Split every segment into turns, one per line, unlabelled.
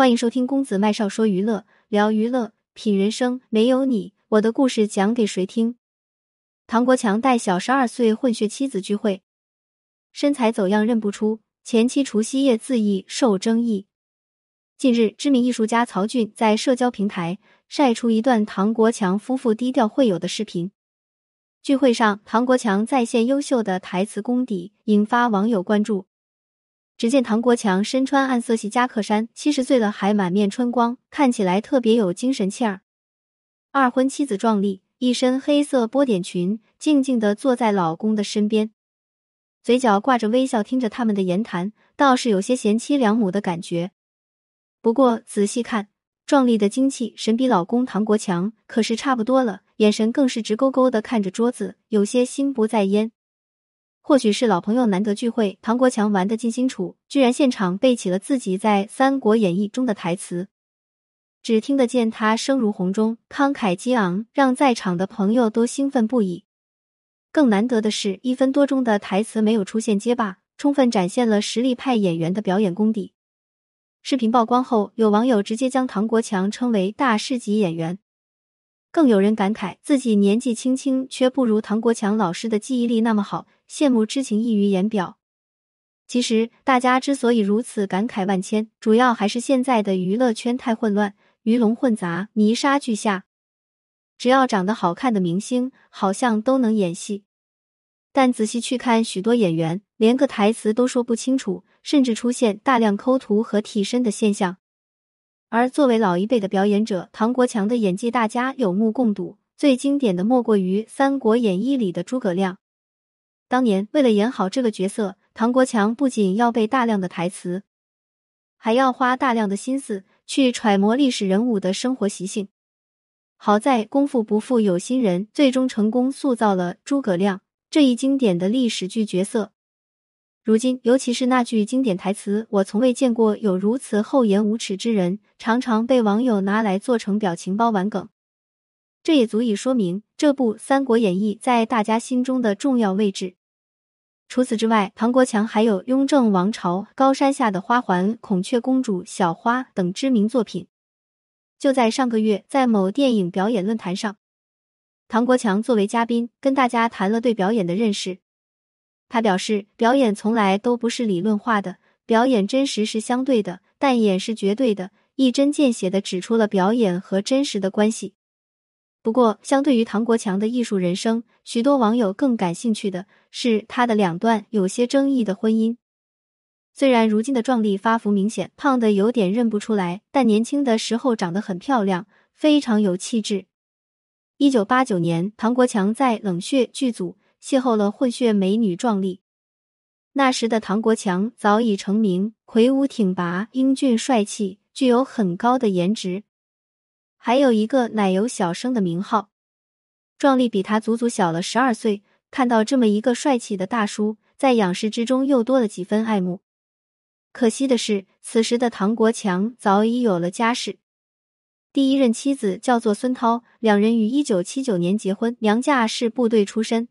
欢迎收听公子麦少说娱乐，聊娱乐，品人生。没有你，我的故事讲给谁听？唐国强带小十二岁混血妻子聚会，身材走样认不出，前妻除夕夜自缢受争议。近日，知名艺术家曹骏在社交平台晒出一段唐国强夫妇低调会友的视频。聚会上，唐国强再现优秀的台词功底，引发网友关注。只见唐国强身穿暗色系夹克衫，七十岁了还满面春光，看起来特别有精神气儿。二婚妻子壮丽，一身黑色波点裙，静静的坐在老公的身边，嘴角挂着微笑，听着他们的言谈，倒是有些贤妻良母的感觉。不过仔细看，壮丽的精气神比老公唐国强可是差不多了，眼神更是直勾勾的看着桌子，有些心不在焉。或许是老朋友难得聚会，唐国强玩的尽兴处，居然现场背起了自己在《三国演义》中的台词。只听得见他声如洪钟，慷慨激昂，让在场的朋友都兴奋不已。更难得的是，一分多钟的台词没有出现结巴，充分展现了实力派演员的表演功底。视频曝光后，有网友直接将唐国强称为大师级演员。更有人感慨自己年纪轻轻，却不如唐国强老师的记忆力那么好，羡慕之情溢于言表。其实，大家之所以如此感慨万千，主要还是现在的娱乐圈太混乱，鱼龙混杂，泥沙俱下。只要长得好看的明星，好像都能演戏，但仔细去看，许多演员连个台词都说不清楚，甚至出现大量抠图和替身的现象。而作为老一辈的表演者，唐国强的演技大家有目共睹。最经典的莫过于《三国演义》里的诸葛亮。当年为了演好这个角色，唐国强不仅要背大量的台词，还要花大量的心思去揣摩历史人物的生活习性。好在功夫不负有心人，最终成功塑造了诸葛亮这一经典的历史剧角色。如今，尤其是那句经典台词“我从未见过有如此厚颜无耻之人”，常常被网友拿来做成表情包玩梗。这也足以说明这部《三国演义》在大家心中的重要位置。除此之外，唐国强还有《雍正王朝》《高山下的花环》《孔雀公主》《小花》等知名作品。就在上个月，在某电影表演论坛上，唐国强作为嘉宾，跟大家谈了对表演的认识。他表示，表演从来都不是理论化的，表演真实是相对的，但演是绝对的，一针见血的指出了表演和真实的关系。不过，相对于唐国强的艺术人生，许多网友更感兴趣的是他的两段有些争议的婚姻。虽然如今的壮丽发福明显，胖的有点认不出来，但年轻的时候长得很漂亮，非常有气质。一九八九年，唐国强在《冷血》剧组。邂逅了混血美女壮丽，那时的唐国强早已成名，魁梧挺拔、英俊帅气，具有很高的颜值，还有一个奶油小生的名号。壮丽比他足足小了十二岁，看到这么一个帅气的大叔，在仰视之中又多了几分爱慕。可惜的是，此时的唐国强早已有了家室，第一任妻子叫做孙涛，两人于一九七九年结婚，娘家是部队出身。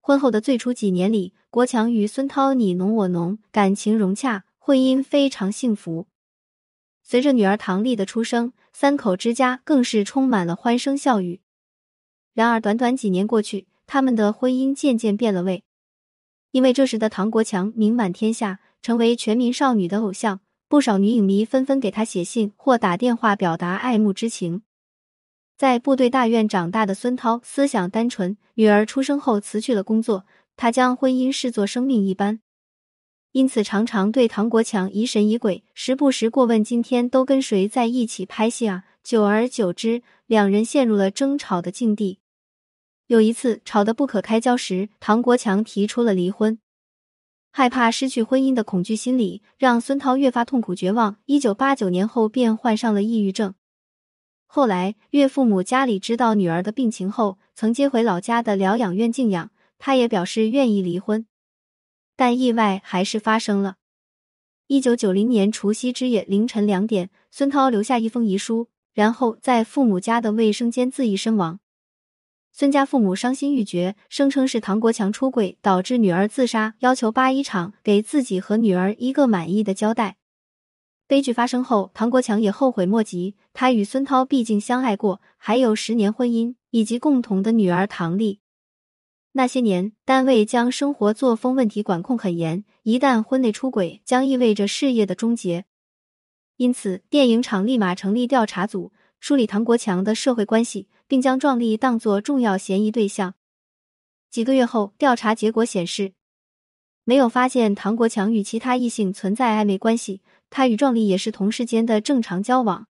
婚后的最初几年里，国强与孙涛你侬我侬，感情融洽，婚姻非常幸福。随着女儿唐丽的出生，三口之家更是充满了欢声笑语。然而，短短几年过去，他们的婚姻渐渐变了味。因为这时的唐国强名满天下，成为全民少女的偶像，不少女影迷纷纷给他写信或打电话表达爱慕之情。在部队大院长大的孙涛思想单纯，女儿出生后辞去了工作，他将婚姻视作生命一般，因此常常对唐国强疑神疑鬼，时不时过问今天都跟谁在一起拍戏啊。久而久之，两人陷入了争吵的境地。有一次吵得不可开交时，唐国强提出了离婚，害怕失去婚姻的恐惧心理让孙涛越发痛苦绝望。一九八九年后便患上了抑郁症。后来，岳父母家里知道女儿的病情后，曾接回老家的疗养院静养。他也表示愿意离婚，但意外还是发生了。一九九零年除夕之夜凌晨两点，孙涛留下一封遗书，然后在父母家的卫生间自缢身亡。孙家父母伤心欲绝，声称是唐国强出轨导致女儿自杀，要求八一厂给自己和女儿一个满意的交代。悲剧发生后，唐国强也后悔莫及。他与孙涛毕竟相爱过，还有十年婚姻以及共同的女儿唐丽。那些年，单位将生活作风问题管控很严，一旦婚内出轨，将意味着事业的终结。因此，电影厂立马成立调查组，梳理唐国强的社会关系，并将壮丽当作重要嫌疑对象。几个月后，调查结果显示，没有发现唐国强与其他异性存在暧昧关系。他与壮丽也是同事间的正常交往。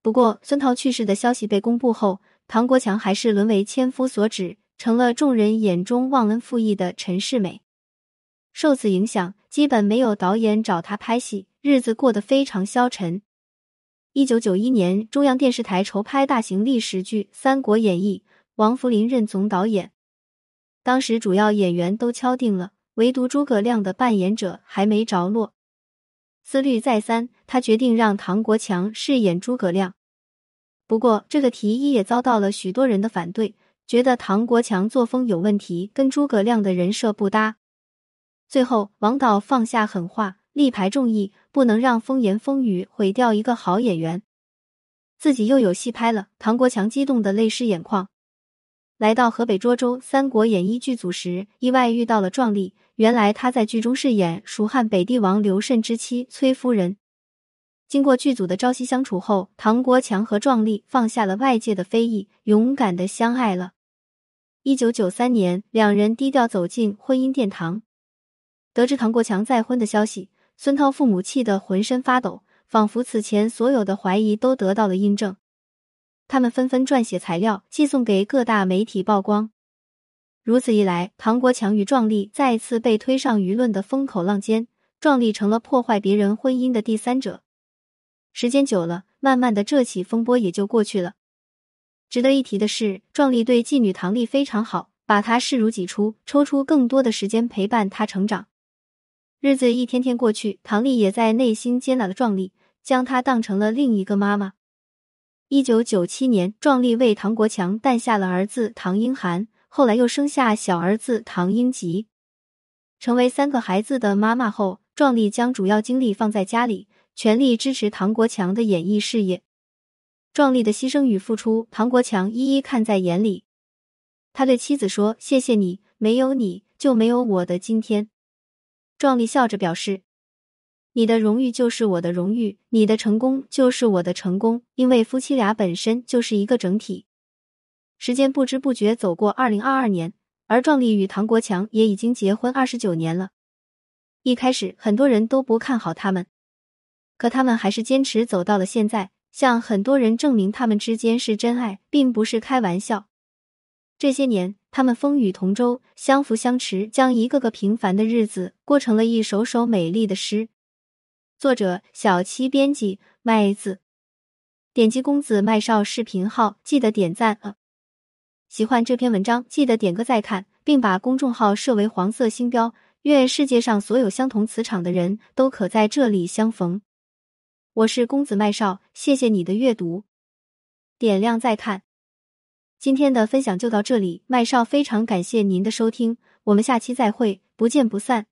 不过，孙涛去世的消息被公布后，唐国强还是沦为千夫所指，成了众人眼中忘恩负义的陈世美。受此影响，基本没有导演找他拍戏，日子过得非常消沉。一九九一年，中央电视台筹拍大型历史剧《三国演义》，王扶林任总导演。当时主要演员都敲定了，唯独诸葛亮的扮演者还没着落。思虑再三，他决定让唐国强饰演诸葛亮。不过，这个提议也遭到了许多人的反对，觉得唐国强作风有问题，跟诸葛亮的人设不搭。最后，王导放下狠话，力排众议，不能让风言风语毁掉一个好演员。自己又有戏拍了，唐国强激动的泪湿眼眶。来到河北涿州《三国演义》剧组时，意外遇到了壮丽。原来他在剧中饰演蜀汉北帝王刘慎之妻崔夫人。经过剧组的朝夕相处后，唐国强和壮丽放下了外界的非议，勇敢的相爱了。一九九三年，两人低调走进婚姻殿堂。得知唐国强再婚的消息，孙涛父母气得浑身发抖，仿佛此前所有的怀疑都得到了印证。他们纷纷撰写材料，寄送给各大媒体曝光。如此一来，唐国强与壮丽再次被推上舆论的风口浪尖，壮丽成了破坏别人婚姻的第三者。时间久了，慢慢的这起风波也就过去了。值得一提的是，壮丽对继女唐丽非常好，把她视如己出，抽出更多的时间陪伴她成长。日子一天天过去，唐丽也在内心接纳了壮丽，将她当成了另一个妈妈。一九九七年，壮丽为唐国强诞下了儿子唐英涵。后来又生下小儿子唐英吉，成为三个孩子的妈妈后，壮丽将主要精力放在家里，全力支持唐国强的演艺事业。壮丽的牺牲与付出，唐国强一一看在眼里。他对妻子说：“谢谢你，没有你就没有我的今天。”壮丽笑着表示：“你的荣誉就是我的荣誉，你的成功就是我的成功，因为夫妻俩本身就是一个整体。”时间不知不觉走过二零二二年，而壮丽与唐国强也已经结婚二十九年了。一开始很多人都不看好他们，可他们还是坚持走到了现在，向很多人证明他们之间是真爱，并不是开玩笑。这些年，他们风雨同舟，相扶相持，将一个个平凡的日子过成了一首首美丽的诗。作者：小七，编辑：麦子。点击公子麦少视频号，记得点赞啊！喜欢这篇文章，记得点个再看，并把公众号设为黄色星标。愿世界上所有相同磁场的人都可在这里相逢。我是公子麦少，谢谢你的阅读，点亮再看。今天的分享就到这里，麦少非常感谢您的收听，我们下期再会，不见不散。